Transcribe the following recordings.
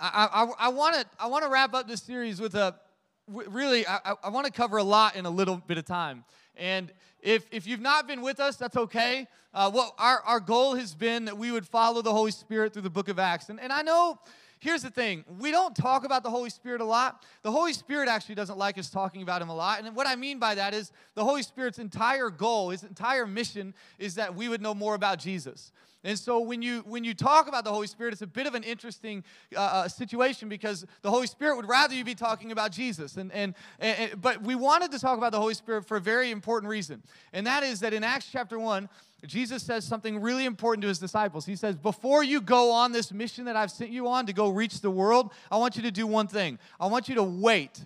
I want to I want to wrap up this series with a really I, I want to cover a lot in a little bit of time. And if if you've not been with us, that's okay. Uh, what our our goal has been that we would follow the Holy Spirit through the Book of Acts. And and I know. Here's the thing we don't talk about the Holy Spirit a lot. The Holy Spirit actually doesn't like us talking about Him a lot. And what I mean by that is the Holy Spirit's entire goal, His entire mission is that we would know more about Jesus. And so when you when you talk about the Holy Spirit, it's a bit of an interesting uh, uh, situation because the Holy Spirit would rather you be talking about Jesus. And, and, and but we wanted to talk about the Holy Spirit for a very important reason, and that is that in Acts chapter one. Jesus says something really important to his disciples. He says, Before you go on this mission that I've sent you on to go reach the world, I want you to do one thing. I want you to wait.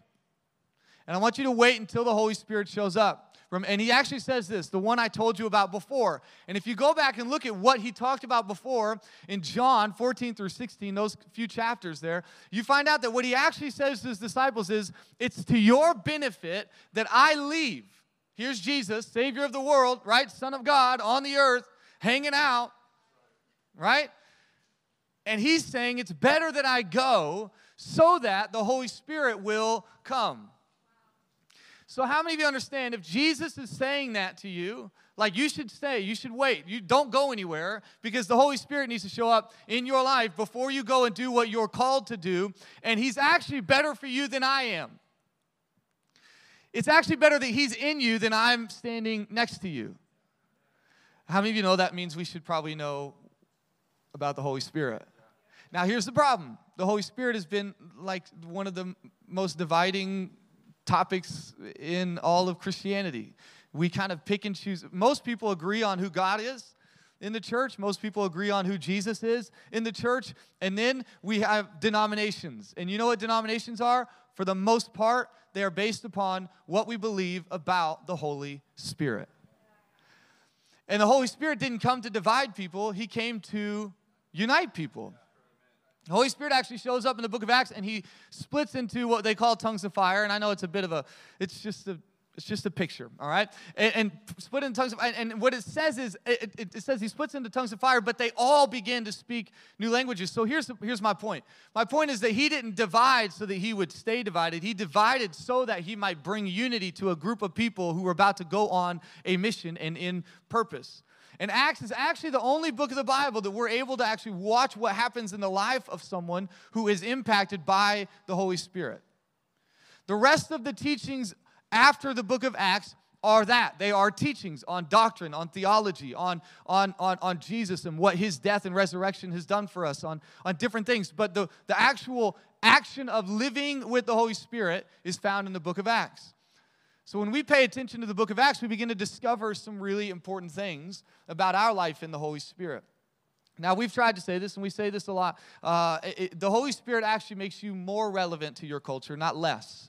And I want you to wait until the Holy Spirit shows up. And he actually says this, the one I told you about before. And if you go back and look at what he talked about before in John 14 through 16, those few chapters there, you find out that what he actually says to his disciples is, It's to your benefit that I leave. Here's Jesus, Savior of the world, right? Son of God on the earth, hanging out, right? And he's saying, It's better that I go so that the Holy Spirit will come. So, how many of you understand if Jesus is saying that to you, like you should stay, you should wait, you don't go anywhere because the Holy Spirit needs to show up in your life before you go and do what you're called to do, and He's actually better for you than I am. It's actually better that He's in you than I'm standing next to you. How many of you know that means we should probably know about the Holy Spirit? Now, here's the problem the Holy Spirit has been like one of the most dividing topics in all of Christianity. We kind of pick and choose. Most people agree on who God is in the church. Most people agree on who Jesus is in the church. And then we have denominations. And you know what denominations are? For the most part, they are based upon what we believe about the Holy Spirit. And the Holy Spirit didn't come to divide people, He came to unite people. The Holy Spirit actually shows up in the book of Acts and he splits into what they call tongues of fire. And I know it's a bit of a, it's just a, it's just a picture, all right? And, and split into tongues of and, and what it says is, it, it, it, says he splits into tongues of fire, but they all begin to speak new languages. So here's, here's my point. My point is that he didn't divide so that he would stay divided. He divided so that he might bring unity to a group of people who were about to go on a mission and in purpose. And Acts is actually the only book of the Bible that we're able to actually watch what happens in the life of someone who is impacted by the Holy Spirit. The rest of the teachings after the book of Acts are that. They are teachings on doctrine, on theology, on, on, on, on Jesus and what his death and resurrection has done for us, on, on different things. But the, the actual action of living with the Holy Spirit is found in the book of Acts. So when we pay attention to the book of Acts, we begin to discover some really important things about our life in the Holy Spirit. Now, we've tried to say this, and we say this a lot. Uh, it, the Holy Spirit actually makes you more relevant to your culture, not less.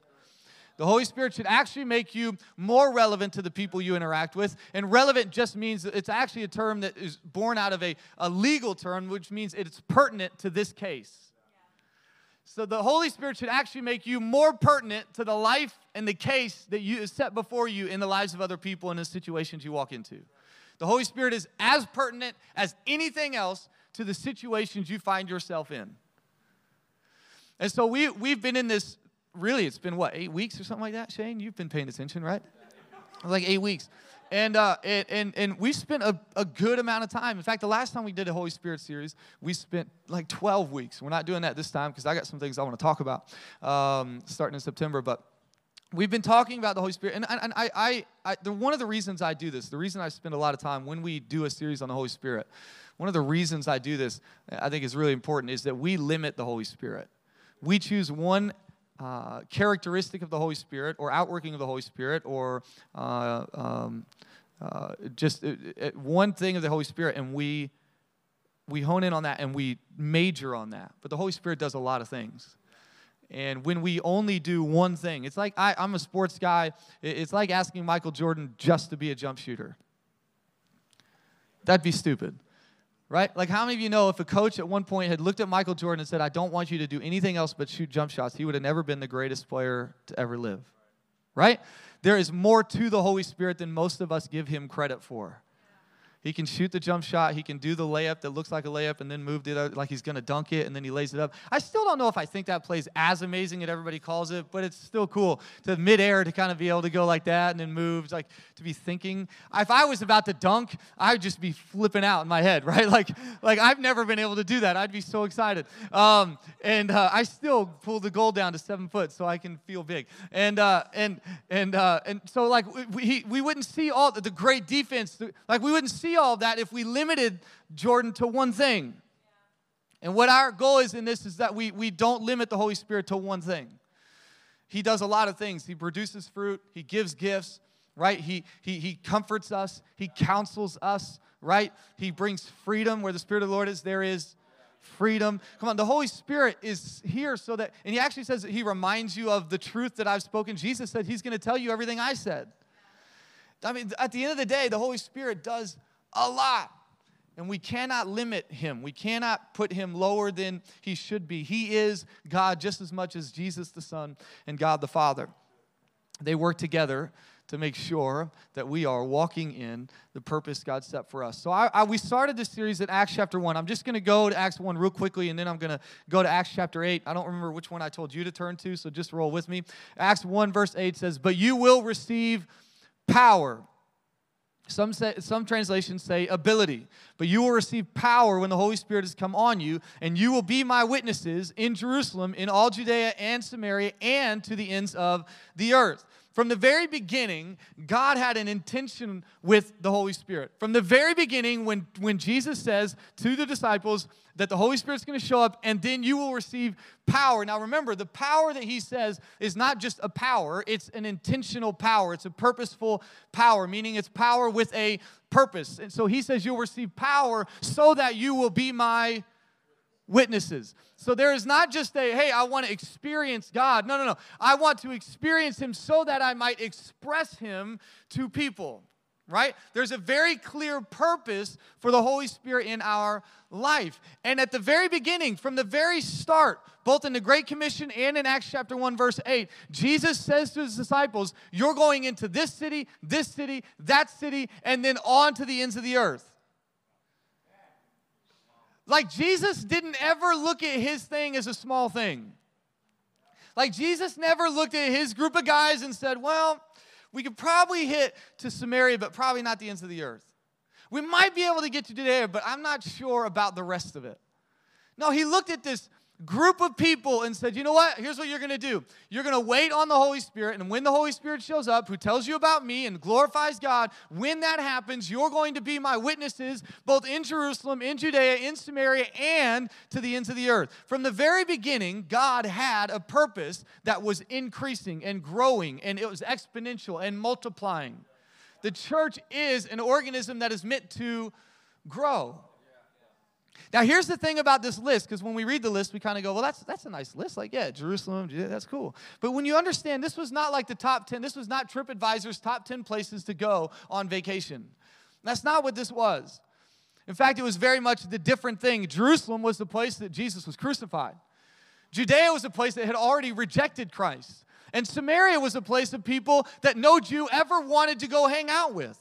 The Holy Spirit should actually make you more relevant to the people you interact with. And relevant just means it's actually a term that is born out of a, a legal term, which means it's pertinent to this case. So the Holy Spirit should actually make you more pertinent to the life and the case that you is set before you in the lives of other people in the situations you walk into. The Holy Spirit is as pertinent as anything else to the situations you find yourself in. And so we, we've been in this, really, it's been what, eight weeks or something like that, Shane? You've been paying attention, right? Like eight weeks. And, uh, and, and, and we spent a, a good amount of time. In fact, the last time we did a Holy Spirit series, we spent like 12 weeks. We're not doing that this time because I got some things I want to talk about um, starting in September. But we've been talking about the Holy Spirit. And, and I, I, I the, one of the reasons I do this, the reason I spend a lot of time when we do a series on the Holy Spirit, one of the reasons I do this, I think is really important, is that we limit the Holy Spirit. We choose one uh, characteristic of the Holy Spirit or outworking of the Holy Spirit or uh, um, uh, just uh, uh, one thing of the Holy Spirit and we we hone in on that and we major on that. But the Holy Spirit does a lot of things. And when we only do one thing, it's like I, am a sports guy. It's like asking Michael Jordan just to be a jump shooter. That'd be stupid right? Like, how many of you know if a coach at one point had looked at Michael Jordan and said, I don't want you to do anything else but shoot jump shots, he would have never been the greatest player to ever live, right? There is more to the Holy Spirit than most of us give him credit for. He can shoot the jump shot. He can do the layup that looks like a layup and then move it like he's going to dunk it and then he lays it up. I still don't know if I think that plays as amazing as everybody calls it, but it's still cool to midair to kind of be able to go like that and then move, like to be thinking. If I was about to dunk, I'd just be flipping out in my head, right? Like, like I've never been able to do that. I'd be so excited. Um, and uh, I still pull the goal down to seven foot so I can feel big. And uh, and and uh, and so like we we wouldn't see all the, the great defense. Like we wouldn't see all of that if we limited Jordan to one thing. And what our goal is in this is that we, we don't limit the Holy Spirit to one thing. He does a lot of things. He produces fruit, He gives gifts, right? He, he, he comforts us, He counsels us, right? He brings freedom where the Spirit of the Lord is, there is freedom. Come on, the Holy Spirit is here so that, and He actually says that He reminds you of the truth that I've spoken. Jesus said He's going to tell you everything I said. I mean, at the end of the day, the Holy Spirit does a lot. And we cannot limit him. We cannot put him lower than he should be. He is God just as much as Jesus the Son and God the Father. They work together to make sure that we are walking in the purpose God set for us. So I, I, we started this series at Acts chapter 1. I'm just going to go to Acts 1 real quickly, and then I'm going to go to Acts chapter 8. I don't remember which one I told you to turn to, so just roll with me. Acts 1, verse 8 says, But you will receive power some, say, some translations say ability, but you will receive power when the Holy Spirit has come on you, and you will be my witnesses in Jerusalem, in all Judea and Samaria, and to the ends of the earth. From the very beginning, God had an intention with the Holy Spirit. From the very beginning, when, when Jesus says to the disciples that the Holy Spirit's going to show up and then you will receive power. Now remember, the power that he says is not just a power, it's an intentional power. It's a purposeful power, meaning it's power with a purpose. And so he says you'll receive power so that you will be my witnesses. So there is not just a, hey, I want to experience God. No, no, no. I want to experience Him so that I might express Him to people, right? There's a very clear purpose for the Holy Spirit in our life. And at the very beginning, from the very start, both in the Great Commission and in Acts chapter 1, verse 8, Jesus says to his disciples, You're going into this city, this city, that city, and then on to the ends of the earth. Like Jesus didn't ever look at his thing as a small thing. Like Jesus never looked at his group of guys and said, well, we could probably hit to Samaria, but probably not the ends of the earth. We might be able to get to Judea, but I'm not sure about the rest of it. No, he looked at this group of people and said, You know what? Here's what you're going to do. You're going to wait on the Holy Spirit. And when the Holy Spirit shows up, who tells you about me and glorifies God, when that happens, you're going to be my witnesses both in Jerusalem, in Judea, in Samaria, and to the ends of the earth. From the very beginning, God had a purpose that was increasing and growing, and it was exponential and multiplying. The church is an organism that is meant to grow. Now, here's the thing about this list, because when we read the list, we kind of go, well, that's, that's a nice list. Like, yeah, Jerusalem, that's cool. But when you understand, this was not like the top 10, this was not TripAdvisor's top 10 places to go on vacation. That's not what this was. In fact, it was very much the different thing. Jerusalem was the place that Jesus was crucified, Judea was a place that had already rejected Christ. And Samaria was a place of people that no Jew ever wanted to go hang out with.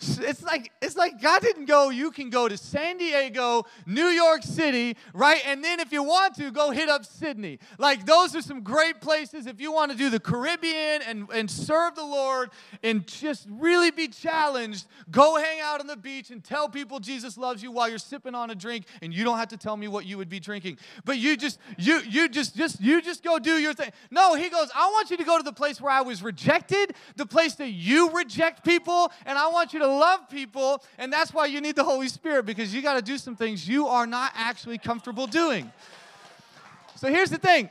It's like it's like God didn't go. You can go to San Diego, New York City, right? And then if you want to, go hit up Sydney. Like those are some great places if you want to do the Caribbean and, and serve the Lord and just really be challenged. Go hang out on the beach and tell people Jesus loves you while you're sipping on a drink, and you don't have to tell me what you would be drinking. But you just you you just just you just go do your thing. No, he goes. I want you to go to the place where I was rejected, the place that you reject people, and I want you to love people, and that's why you need the Holy Spirit because you got to do some things you are not actually comfortable doing. So here's the thing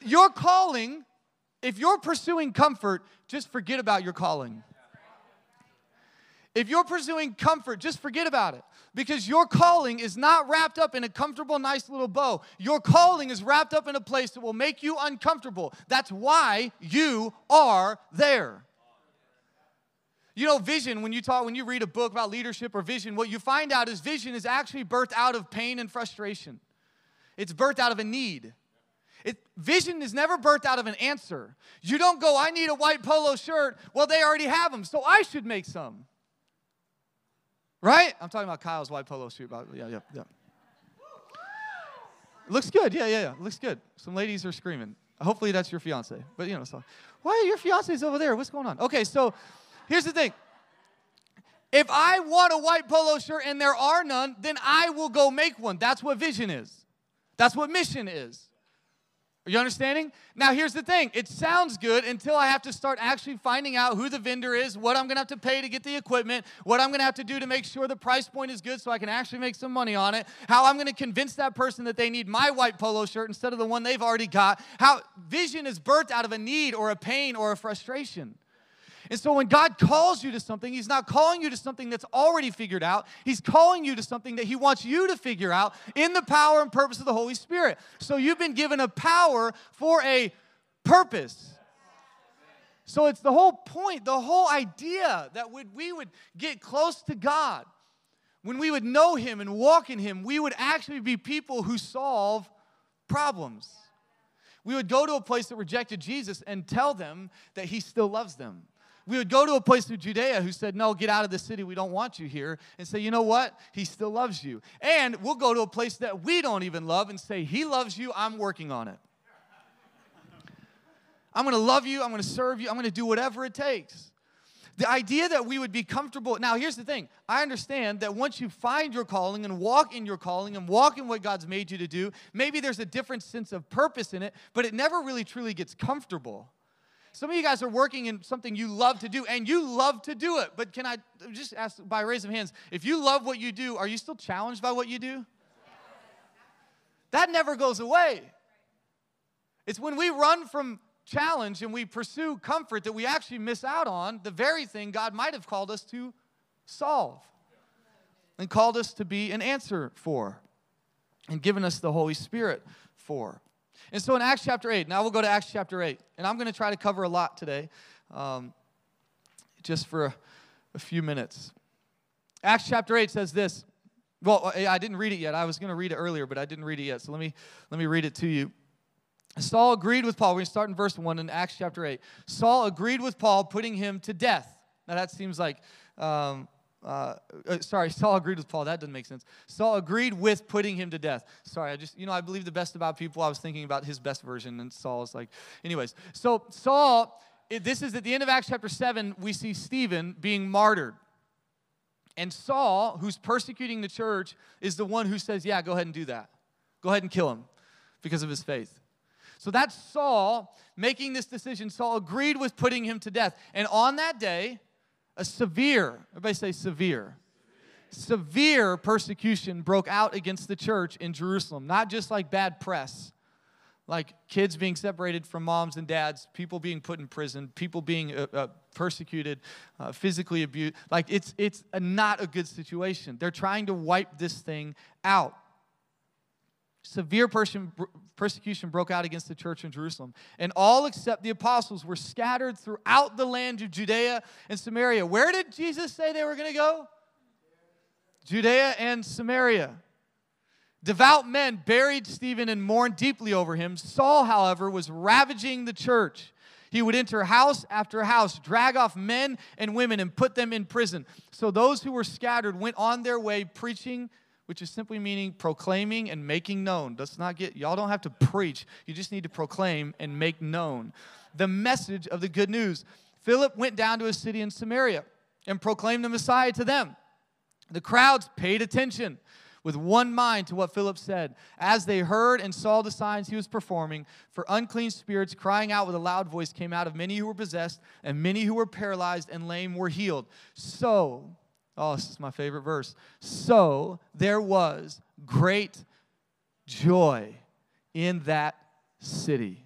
your calling, if you're pursuing comfort, just forget about your calling. If you're pursuing comfort, just forget about it because your calling is not wrapped up in a comfortable, nice little bow. Your calling is wrapped up in a place that will make you uncomfortable. That's why you are there. You know, vision, when you talk, when you read a book about leadership or vision, what you find out is vision is actually birthed out of pain and frustration. It's birthed out of a need. It, vision is never birthed out of an answer. You don't go, I need a white polo shirt. Well, they already have them, so I should make some. Right? I'm talking about Kyle's white polo shirt. Yeah, yeah, yeah. Looks good. Yeah, yeah, yeah. Looks good. Some ladies are screaming. Hopefully that's your fiance. But you know, so why are your fiancés over there? What's going on? Okay, so here's the thing. If I want a white polo shirt and there are none, then I will go make one. That's what vision is. That's what mission is. Are you understanding? Now, here's the thing it sounds good until I have to start actually finding out who the vendor is, what I'm gonna have to pay to get the equipment, what I'm gonna have to do to make sure the price point is good so I can actually make some money on it, how I'm gonna convince that person that they need my white polo shirt instead of the one they've already got. How vision is birthed out of a need or a pain or a frustration. And so when God calls you to something, He's not calling you to something that's already figured out. He's calling you to something that He wants you to figure out in the power and purpose of the Holy Spirit. So you've been given a power for a purpose. So it's the whole point, the whole idea that when we would get close to God, when we would know Him and walk in Him, we would actually be people who solve problems. We would go to a place that rejected Jesus and tell them that He still loves them. We would go to a place in Judea who said, No, get out of the city. We don't want you here. And say, You know what? He still loves you. And we'll go to a place that we don't even love and say, He loves you. I'm working on it. I'm going to love you. I'm going to serve you. I'm going to do whatever it takes. The idea that we would be comfortable. Now, here's the thing I understand that once you find your calling and walk in your calling and walk in what God's made you to do, maybe there's a different sense of purpose in it, but it never really truly gets comfortable. Some of you guys are working in something you love to do, and you love to do it. But can I just ask by raise of hands, if you love what you do, are you still challenged by what you do? That never goes away. It's when we run from challenge and we pursue comfort that we actually miss out on the very thing God might have called us to solve and called us to be an answer for and given us the Holy Spirit for. And so in Acts chapter 8, now we'll go to Acts chapter 8, and I'm going to try to cover a lot today, um, just for a, a few minutes. Acts chapter 8 says this. Well, I didn't read it yet. I was going to read it earlier, but I didn't read it yet. So let me, let me read it to you. Saul agreed with Paul. We're going to start in verse 1 in Acts chapter 8. Saul agreed with Paul, putting him to death. Now, that seems like um, uh, uh, sorry, Saul agreed with Paul. That doesn't make sense. Saul agreed with putting him to death. Sorry, I just, you know, I believe the best about people. I was thinking about his best version, and Saul is like, anyways. So, Saul, this is at the end of Acts chapter 7, we see Stephen being martyred. And Saul, who's persecuting the church, is the one who says, yeah, go ahead and do that. Go ahead and kill him because of his faith. So that's Saul making this decision. Saul agreed with putting him to death. And on that day, a severe, everybody say severe. Severe persecution broke out against the church in Jerusalem. Not just like bad press, like kids being separated from moms and dads, people being put in prison, people being uh, uh, persecuted, uh, physically abused. Like it's it's a, not a good situation. They're trying to wipe this thing out. Severe persecution broke out against the church in Jerusalem, and all except the apostles were scattered throughout the land of Judea and Samaria. Where did Jesus say they were going to go? Judea and Samaria. Devout men buried Stephen and mourned deeply over him. Saul, however, was ravaging the church. He would enter house after house, drag off men and women, and put them in prison. So those who were scattered went on their way preaching which is simply meaning proclaiming and making known. Let's not get, y'all don't have to preach. You just need to proclaim and make known the message of the good news. Philip went down to a city in Samaria and proclaimed the Messiah to them. The crowds paid attention with one mind to what Philip said as they heard and saw the signs he was performing. For unclean spirits, crying out with a loud voice, came out of many who were possessed, and many who were paralyzed and lame were healed. So, Oh, this is my favorite verse. So there was great joy in that city.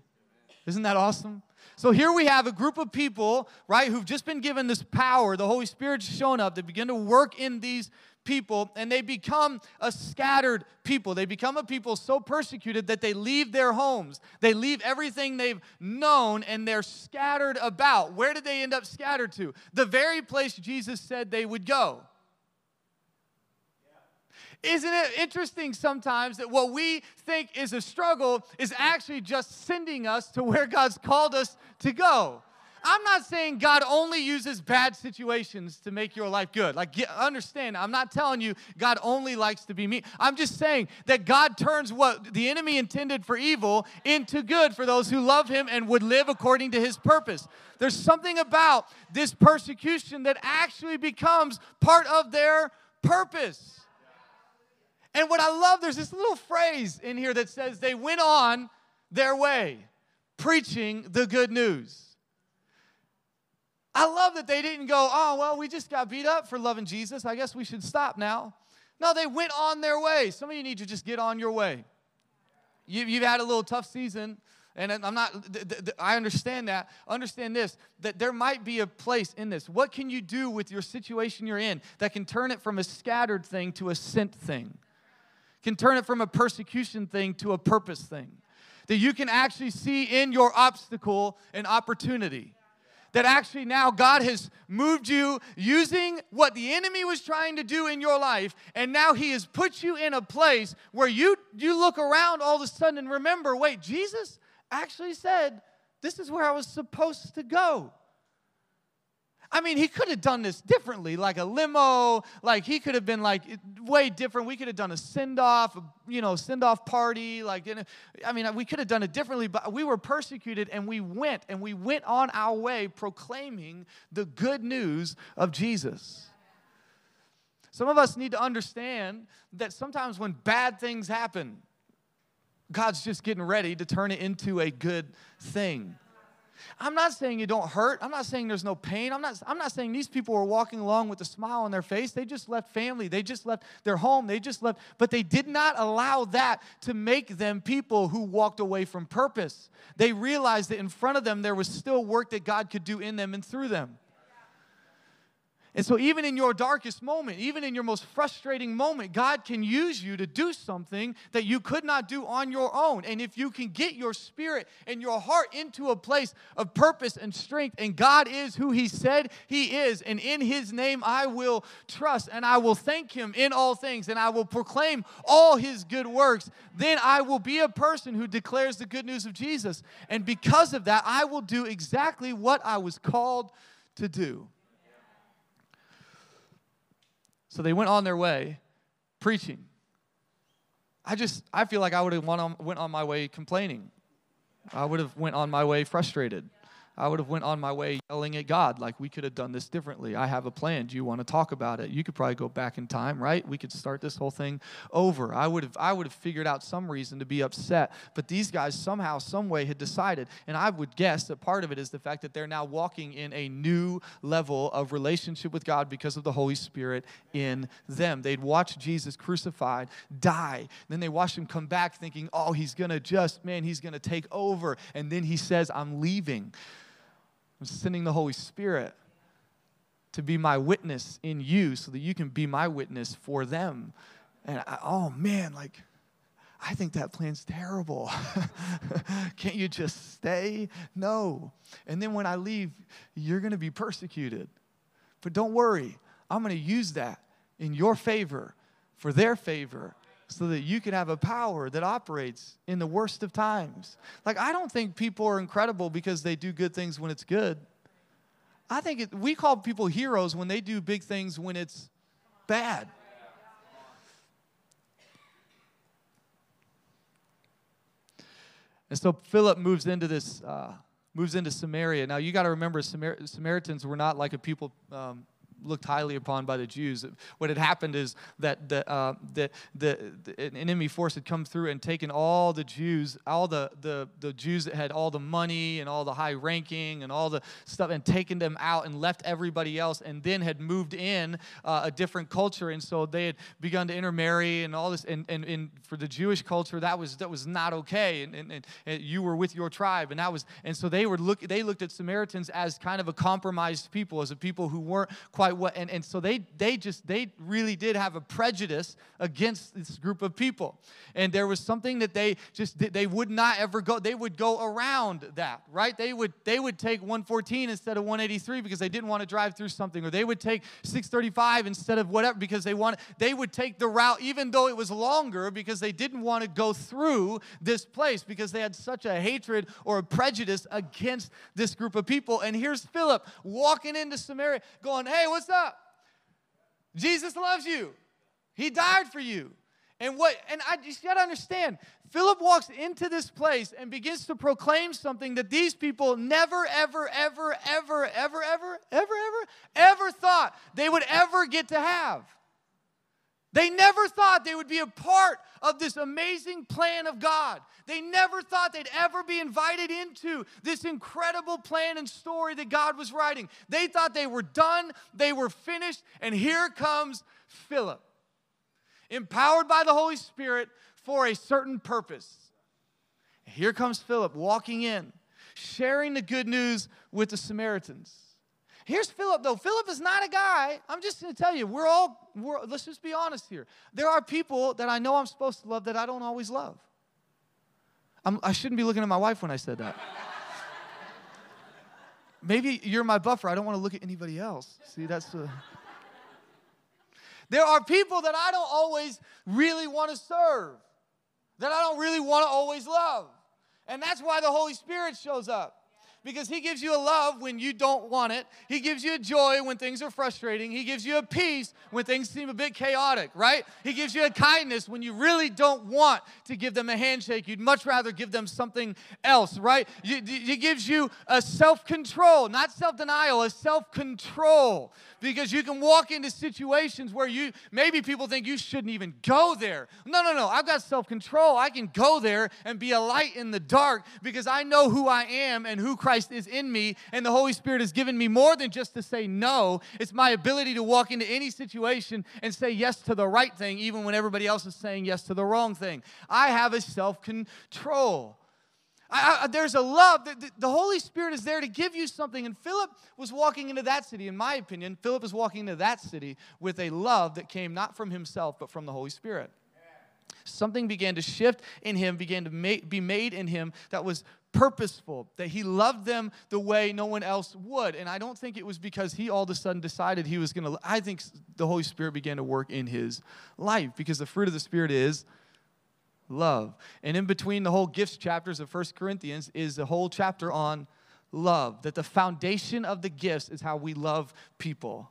Isn't that awesome? So here we have a group of people, right, who've just been given this power. The Holy Spirit's shown up. They begin to work in these people and they become a scattered people. They become a people so persecuted that they leave their homes. They leave everything they've known and they're scattered about. Where did they end up scattered to? The very place Jesus said they would go. Isn't it interesting sometimes that what we think is a struggle is actually just sending us to where God's called us to go? I'm not saying God only uses bad situations to make your life good. Like, get, understand, I'm not telling you God only likes to be mean. I'm just saying that God turns what the enemy intended for evil into good for those who love him and would live according to his purpose. There's something about this persecution that actually becomes part of their purpose. And what I love, there's this little phrase in here that says they went on their way preaching the good news. I love that they didn't go, oh, well, we just got beat up for loving Jesus. I guess we should stop now. No, they went on their way. Some of you need to just get on your way. You, have had a little tough season, and I'm not, I understand that. Understand this, that there might be a place in this. What can you do with your situation you're in that can turn it from a scattered thing to a sent thing? Can turn it from a persecution thing to a purpose thing? That you can actually see in your obstacle an opportunity that actually now God has moved you using what the enemy was trying to do in your life, and now He has put you in a place where you, you look around all of a sudden and remember wait, Jesus actually said, This is where I was supposed to go. I mean, he could have done this differently, like a limo, like he could have been like way different. We could have done a send off, you know, send off party. Like, I mean, we could have done it differently, but we were persecuted and we went and we went on our way proclaiming the good news of Jesus. Some of us need to understand that sometimes when bad things happen, God's just getting ready to turn it into a good thing. I'm not saying you don't hurt. I'm not saying there's no pain. I'm not, I'm not saying these people were walking along with a smile on their face. They just left family. They just left their home. They just left, but they did not allow that to make them people who walked away from purpose. They realized that in front of them there was still work that God could do in them and through them. And so, even in your darkest moment, even in your most frustrating moment, God can use you to do something that you could not do on your own. And if you can get your spirit and your heart into a place of purpose and strength, and God is who He said He is, and in His name I will trust, and I will thank Him in all things, and I will proclaim all His good works, then I will be a person who declares the good news of Jesus. And because of that, I will do exactly what I was called to do. So they went on their way preaching. I just, I feel like I would have went on, went on my way complaining. I would have went on my way frustrated. I would have went on my way yelling at God like we could have done this differently. I have a plan. Do you want to talk about it? You could probably go back in time, right? We could start this whole thing over. I would have I would have figured out some reason to be upset, but these guys somehow some way had decided. And I would guess that part of it is the fact that they're now walking in a new level of relationship with God because of the Holy Spirit in them. They'd watched Jesus crucified, die. Then they watched him come back thinking, "Oh, he's going to just man, he's going to take over." And then he says, "I'm leaving." I'm sending the Holy Spirit to be my witness in you so that you can be my witness for them. And I, oh man, like, I think that plan's terrible. Can't you just stay? No. And then when I leave, you're going to be persecuted. But don't worry, I'm going to use that in your favor, for their favor, so that you can have a power that operates in the worst of times. Like, I don't think people are incredible because they do good things when it's good. I think it, we call people heroes when they do big things when it's bad. And so Philip moves into this, uh, moves into Samaria. Now you got to remember, Samar- Samaritans were not like a people um, looked highly upon by the Jews. What had happened is that the, uh, the, the, the, an enemy force had come through and taken all the Jews, all the, the, the Jews that had all the money and all the high ranking and all the stuff, and taken them out and left everybody else, and then had moved in uh, a different culture. And so they had begun to intermarry and all this. And, and, and for the Jewish culture, that was, that was not okay. And, and, and you were with your tribe. And that was, and so they were look, they looked at Samaritans as kind of a compromised people, as a people who weren't quite quite what and, and so they they just they really did have a prejudice against this group of people. And there was something that they just they would not ever go they would go around that right? They would they would take 114 instead of 183 because they didn't want to drive through something or they would take 635 instead of whatever because they wanted they would take the route even though it was longer because they didn't want to go through this place because they had such a hatred or a prejudice against this group of people. And here's Philip walking into Samaria going hey what's up? Jesus loves you. He died for you. And what and I just gotta understand, Philip walks into this place and begins to proclaim something that these people never, ever, ever, ever, ever, ever, ever, ever, ever thought they would ever get to have. They never thought they would be a part of this amazing plan of God. They never thought they'd ever be invited into this incredible plan and story that God was writing. They thought they were done, they were finished, and here comes Philip empowered by the Holy Spirit for a certain purpose. Here comes Philip walking in, sharing the good news with the Samaritans. Here's Philip, though. Philip is not a guy. I'm just going to tell you, we're all, we're, let's just be honest here. There are people that I know I'm supposed to love that I don't always love. I'm, I should not be looking at my wife when I said that. Maybe you're my buffer. I don't want to look at anybody else. See, that's. Uh, there are people that I don't always really want to serve, that I don't really want to always love. And that's why the Holy Spirit shows up because He gives you a love when you don't want it. He gives you a joy when things are frustrating. He gives you a peace when things seem a bit chaotic, right? He gives you a kindness when you really don't want to give them a handshake. You'd much rather give them something else, right? He gives you a self control, not self denial, a self control because you can walk into situations where you maybe people think you shouldn't even go there. No, no, no. I've got self control. I can go there and be a light in the dark because I know who I am and who Christ is in me. And the Holy Spirit has given me more than just to say no, it's my ability to walk into any situation and say yes to the right thing, even when everybody else is saying yes to the wrong thing. I have a self control. I, I, there's a love. The, the, Holy Spirit is there to give you something. And Philip was walking into that city, in my opinion, Philip is walking into that city with a love that came not from himself, but from the Holy Spirit. Something began to shift in him, began to make, be made in him that was purposeful, that he loved them the way no one else would. And I don't think it was because he all of a sudden decided he was going to, I think the Holy Spirit began to work in his life because the fruit of the Spirit is love. And in between the whole gifts chapters of First Corinthians is a whole chapter on love, that the foundation of the gifts is how we love people.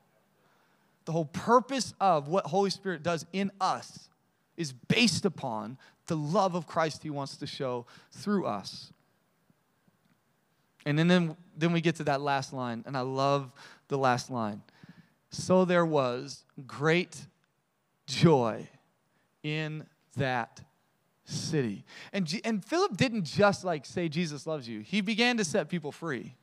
The whole purpose of what Holy Spirit does in us is based upon the love of Christ he wants to show through us. And then, then, we get to that last line, and I love the last line. So there was great joy in that city. And, and Philip didn't just like say Jesus loves you, he began to set people free.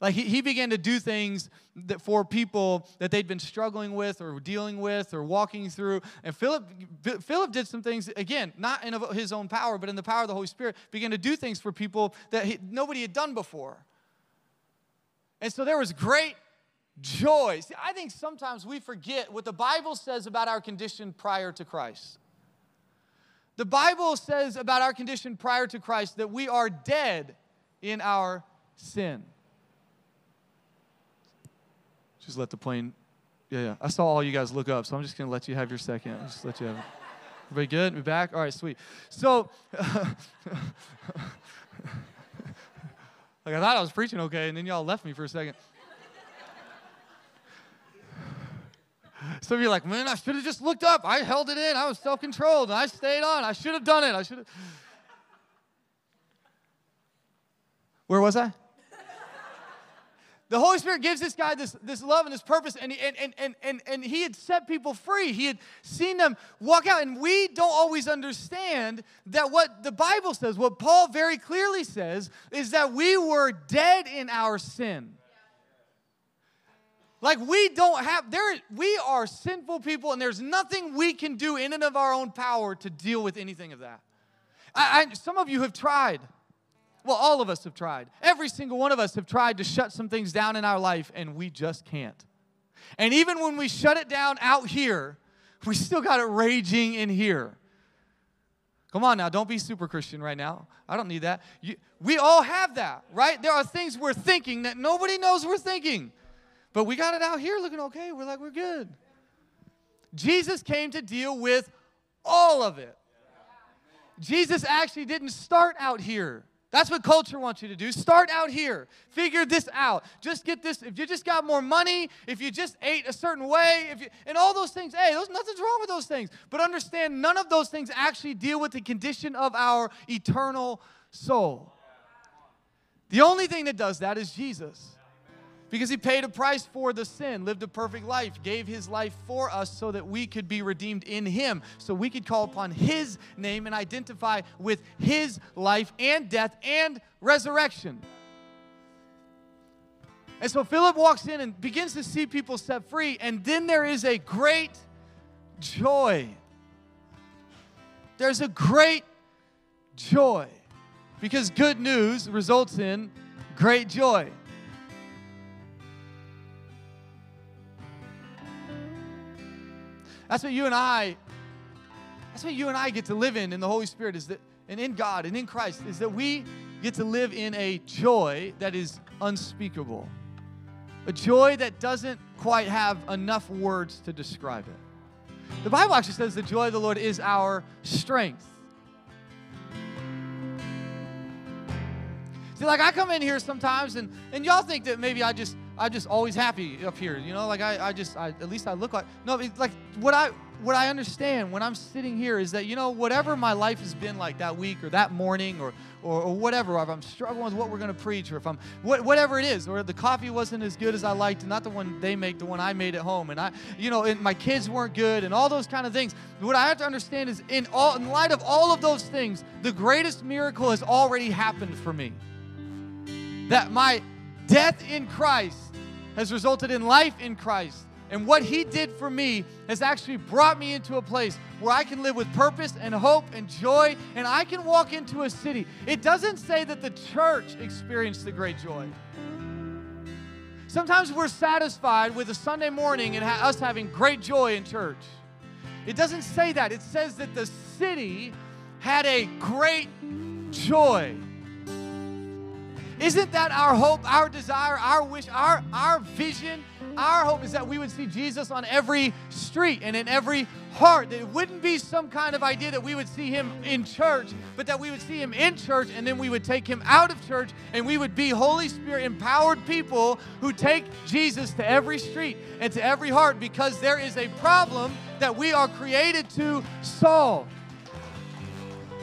Like he, he began to do things that for people that they'd been struggling with or dealing with or walking through. And Philip, Philip did some things, again, not in his own power, but in the power of the Holy Spirit, began to do things for people that he, nobody had done before. And so there was great joy. See, I think sometimes we forget what the Bible says about our condition prior to Christ. The Bible says about our condition prior to Christ that we are dead in our sin. Just let the plane, yeah, yeah. I saw all you guys look up, so I'm just gonna let you have your second. I'll just let you have it. Everybody good? We back? All right, sweet. So, like I thought I was preaching okay, and then y'all left me for a second. Some of you are like, man, I should have just looked up. I held it in. I was self controlled. I stayed on. I should have done it. I should have. Where was I? The Holy Spirit gives this guy this, this love and this purpose, and, he, and, and, and, and, and he had set people free. He had seen them walk out, and we don't always understand that what the Bible says, what Paul very clearly says, is that we were dead in our sin. Like we don't have there we are sinful people and there's nothing we can do in and of our own power to deal with anything of that. I, I, some of you have tried. Well, all of us have tried. Every single one of us have tried to shut some things down in our life, and we just can't. And even when we shut it down out here, we still got it raging in here. Come on now, don't be super Christian right now. I don't need that. You, we all have that, right? There are things we're thinking that nobody knows we're thinking. But we got it out here looking okay. We're like, we're good. Jesus came to deal with all of it. Jesus actually didn't start out here. That's what culture wants you to do. Start out here. Figure this out. Just get this. If you just got more money, if you just ate a certain way, if you, and all those things, hey, there's nothing's wrong with those things. But understand, none of those things actually deal with the condition of our eternal soul. The only thing that does that is Jesus. Because he paid a price for the sin, lived a perfect life, gave his life for us so that we could be redeemed in him, so we could call upon his name and identify with his life and death and resurrection. And so Philip walks in and begins to see people set free, and then there is a great joy. There's a great joy because good news results in great joy. That's what you and I, that's what you and I get to live in in the Holy Spirit is that, and in God and in Christ, is that we get to live in a joy that is unspeakable. A joy that doesn't quite have enough words to describe it. The Bible actually says the joy of the Lord is our strength. See, like I come in here sometimes and, and y'all think that maybe I just I'm just always happy up here. You know, like I, I just, I, at least I look like. No, it's like what I, what I understand when I'm sitting here is that you know whatever my life has been like that week or that morning or or, or whatever, if I'm struggling with what we're to preach, or if I'm what, whatever it is, or the coffee wasn't as good as I liked, not the one they make, the one I made at home, and I, you know, and my kids weren't good, and all those kind of things. What I have to understand is, in all, in light of all of those things, the greatest miracle has already happened for me. That my death in Christ has resulted in life in Christ. And what He did for me has actually brought me into a place where I can live with purpose and hope and joy, and I can walk into a city. It doesn't say that the church experienced the great joy. Sometimes we're satisfied with a Sunday morning and ha- us having great joy in church. It doesn't say that. It says that the city had a great joy. Isn't that our hope, our desire, our wish, our, our vision? Our hope is that we would see Jesus on every street and in every heart. That it wouldn't be some kind of idea that we would see him in church, but that we would see him in church and then we would take him out of church and we would be Holy Spirit empowered people who take Jesus to every street and to every heart because there is a problem that we are created to solve.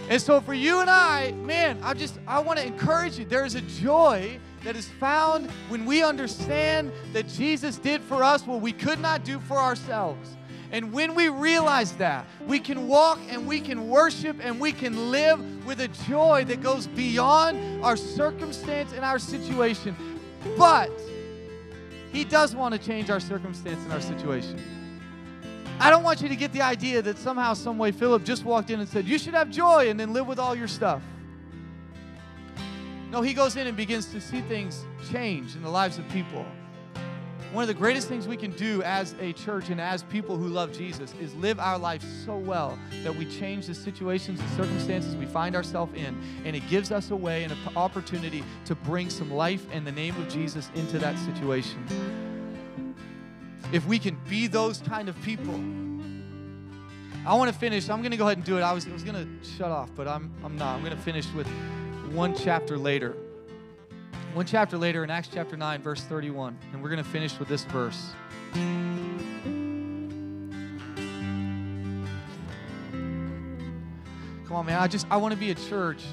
And so for you and I, man, I just I want to encourage you. There is a joy that is found when we understand that Jesus did for us what we could not do for ourselves. And when we realize that, we can walk and we can worship and we can live with a joy that goes beyond our circumstance and our situation. But He does want to change our circumstance and our situation. I don't want you to get the idea that somehow, some way, Philip just walked in and said, You should have joy and then live with all your stuff. No, he goes in and begins to see things change in the lives of people. One of the greatest things we can do as a church and as people who love Jesus is live our life so well that we change the situations and circumstances we find ourselves in. And it gives us a way and an opportunity to bring some life and the name of Jesus into that situation if we can be those kind of people. I want to finish. I'm going to go ahead and do it. I was, I was going to shut off, but I'm, I'm not. I'm going to finish with one chapter later. One chapter later in Acts chapter 9, verse 31. And we're going to finish with this verse. Come on, man. I just I want to be a church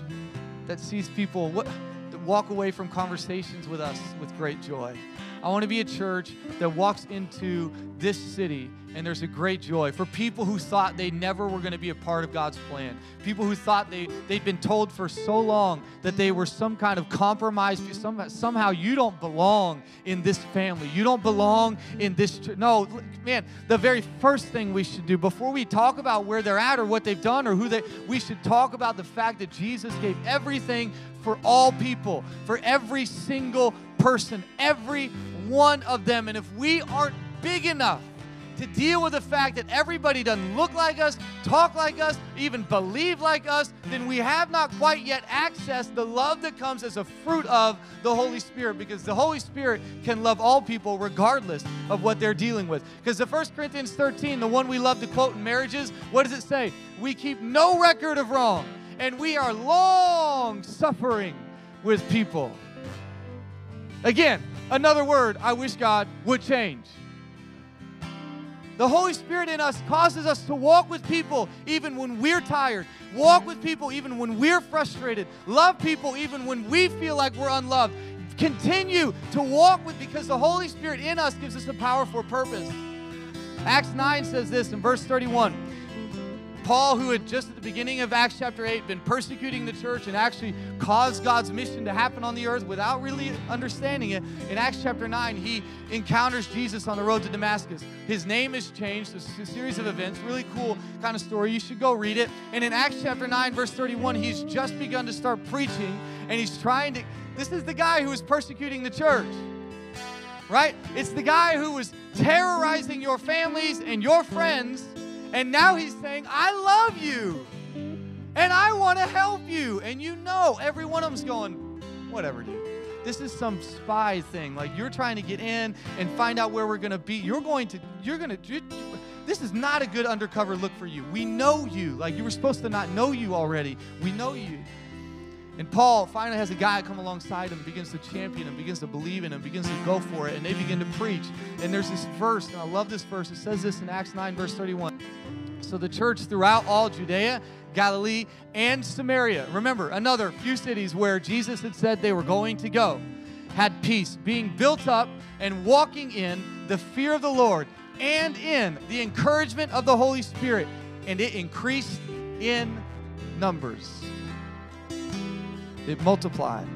that sees people what, that walk away from conversations with us with great joy. I want to be a church that walks into this city and there's a great joy for people who thought they never were going to be a part of God's plan. People who thought they, they'd been told for so long that they were some kind of compromise. Some, somehow you don't belong in this family. You don't belong in this. Ch- no, man, the very first thing we should do before we talk about where they're at or what they've done or who they, we should talk about the fact that Jesus gave everything for all people, for every single person, every one of them. And if we aren't big enough, to deal with the fact that everybody doesn't look like us, talk like us, even believe like us, then we have not quite yet accessed the love that comes as a fruit of the Holy Spirit because the Holy Spirit can love all people regardless of what they're dealing with. Because the 1 Corinthians 13, the one we love to quote in marriages, what does it say? We keep no record of wrong and we are long suffering with people. Again, another word I wish God would change. The Holy Spirit in us causes us to walk with people even when we're tired, walk with people even when we're frustrated, love people even when we feel like we're unloved. Continue to walk with because the Holy Spirit in us gives us a power for purpose. Acts 9 says this in verse 31. Paul, who had just at the beginning of Acts chapter 8 been persecuting the church and actually caused God's mission to happen on the earth without really understanding it, in Acts chapter 9, he encounters Jesus on the road to Damascus. His name is changed, it's a series of events, really cool kind of story. You should go read it. And in Acts chapter 9, verse 31, he's just begun to start preaching and he's trying to. This is the guy who was persecuting the church right? It's the guy who was terrorizing your families and your friends and now he's saying, I love you and I want to help you. And you know, every one of them's going, whatever, dude. This is some spy thing. Like you're trying to get in and find out where we're going to be. You're going to, you're going to, this is not a good undercover look for you. We know you. Like you were supposed to not know you already. We know you. And Paul finally has a guy come alongside him, begins to champion him, begins to believe in him, begins to go for it, and they begin to preach. And there's this verse, and I love this verse. It says this in Acts 9, verse 31. So the church throughout all Judea, Galilee, and Samaria, remember, another few cities where Jesus had said they were going to go, had peace, being built up and walking in the fear of the Lord and in the encouragement of the Holy Spirit. And it increased in numbers, it multiplied.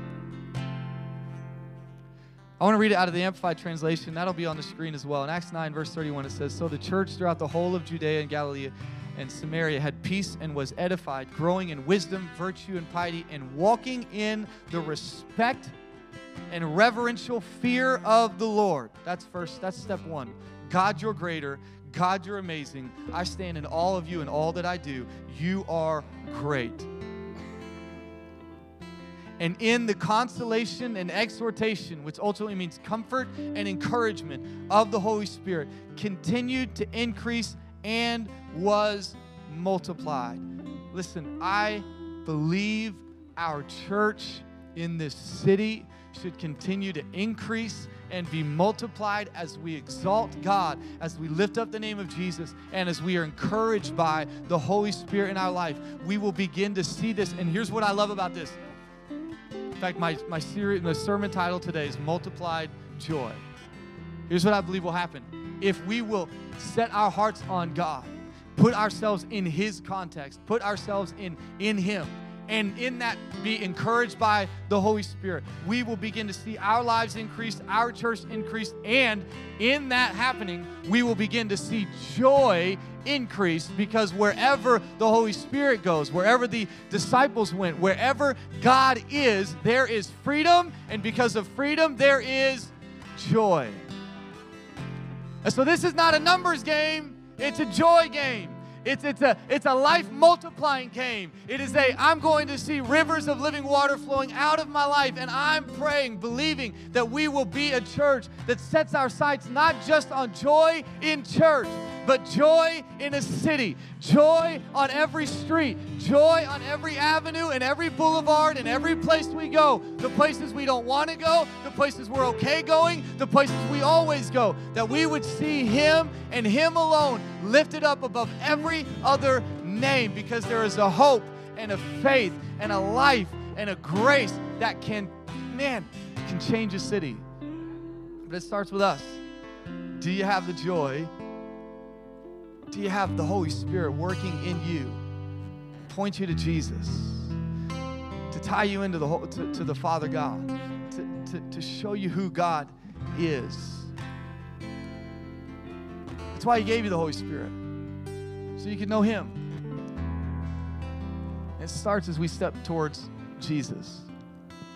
I want to read it out of the Amplified Translation. That'll be on the screen as well. In Acts 9, verse 31, it says So the church throughout the whole of Judea and Galilee and Samaria had peace and was edified, growing in wisdom, virtue, and piety, and walking in the respect and reverential fear of the Lord. That's first, that's step one. God, you're greater. God, you're amazing. I stand in all of you and all that I do. You are great and in the consolation and exhortation, which ultimately means comfort and encouragement of the Holy Spirit, continued to increase and was multiplied. Listen, I believe our church in this city should continue to increase and be multiplied as we exalt God, as we lift up the name of Jesus, and as we are encouraged by the Holy Spirit in our life. We will begin to see this. And here's what I love about this in fact, my, my series, my sermon title today is Multiplied Joy. Here's what I believe will happen. If we will set our hearts on God, put ourselves in His context, put ourselves in, in Him, and in that be encouraged by the Holy Spirit, we will begin to see our lives increase, our church increase, and in that happening, we will begin to see joy increase because wherever the Holy Spirit goes, wherever the disciples went, wherever God is, there is freedom, and because of freedom, there is joy. And so this is not a numbers game, it's a joy game. It's, it's, a, it's a life multiplying game. It is a, I'm going to see rivers of living water flowing out of my life. And I'm praying, believing that we will be a church that sets our sights not just on joy in church, but joy in a city, joy on every street, joy on every avenue and every boulevard and every place we go. The places we don't want to go, the places we're okay going, the places we always go. That we would see Him and Him alone lifted up above every other name because there is a hope and a faith and a life and a grace that can, man, can change a city. But it starts with us. Do you have the joy? Do you have the Holy Spirit working in you? Point you to Jesus, to tie you into the whole, to, to the Father God, to, to, to show you who God is. That's why He gave you the Holy Spirit, so you can know Him. It starts as we step towards Jesus.